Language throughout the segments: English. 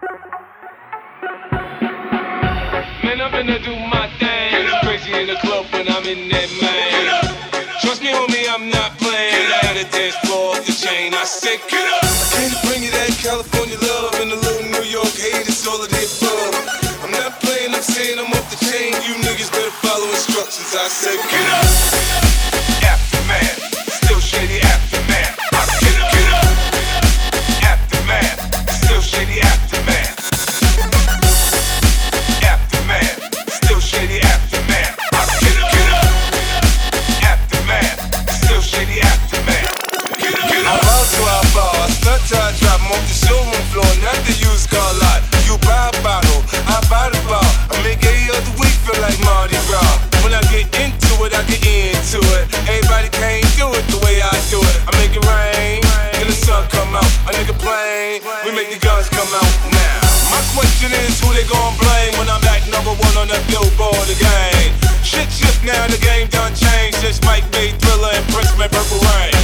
Man, I'm finna do my thing. It's crazy in the club when I'm in that man. Trust me, homie, I'm not playing. I gotta dance floor off the chain. I said, get up. I came to bring you that California love and a little New York hate. It's all of day for. I'm not playing. I'm saying I'm off the chain. You niggas better follow instructions. I said, get up. We make the guns come out now. My question is who they gon' blame when I'm back number one on the billboard again? Shit shift now, the game done changed. Since Mike made Thriller and Prince made Purple Rain.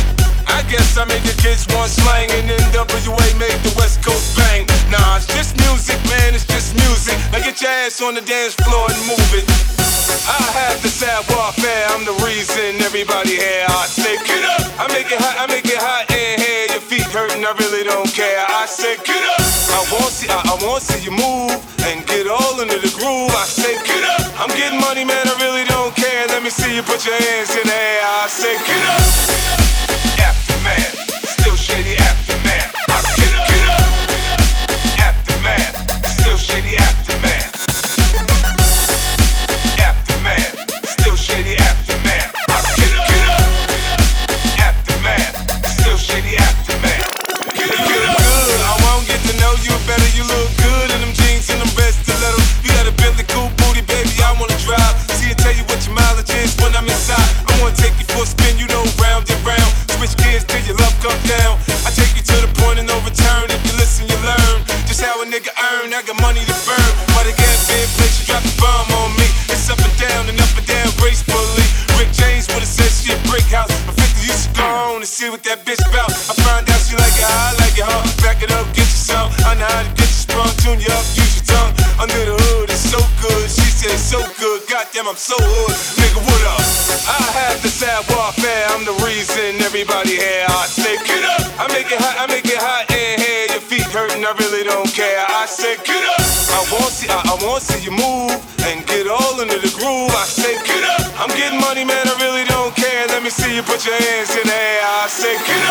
I guess I made the kids want slang and NWA made the West Coast bang. Nah, it's just music, man, it's just music. Now get your ass on the dance floor and move it. I have the sad warfare, I'm the reason everybody here. I say, get up! Move and get all into the groove. I say, get up! I'm getting money, man, I really don't care. Let me see you put your hands in the air. I say, get up! Switch till your love come down. I take you to the and of no return. If you listen, you learn just how a nigga earn. I got money to burn. Why they get big place? You drop the bomb on me. It's up and down and up and down gracefully. Rick James would have said she a brick house. But 50 used to go on and see what that bitch bout. I find out she like it, I like it, huh? Back it up, get yourself. I know how to get you sprung, tune you up, use your tongue. Under the hood, it's so good. She said so good. Goddamn, I'm so hood. Nigga, what I really don't care. I say, get up. I want see, I, I want see you move and get all into the groove. I say, get up. I'm getting money, man. I really don't care. Let me see you put your hands in the air. I say, get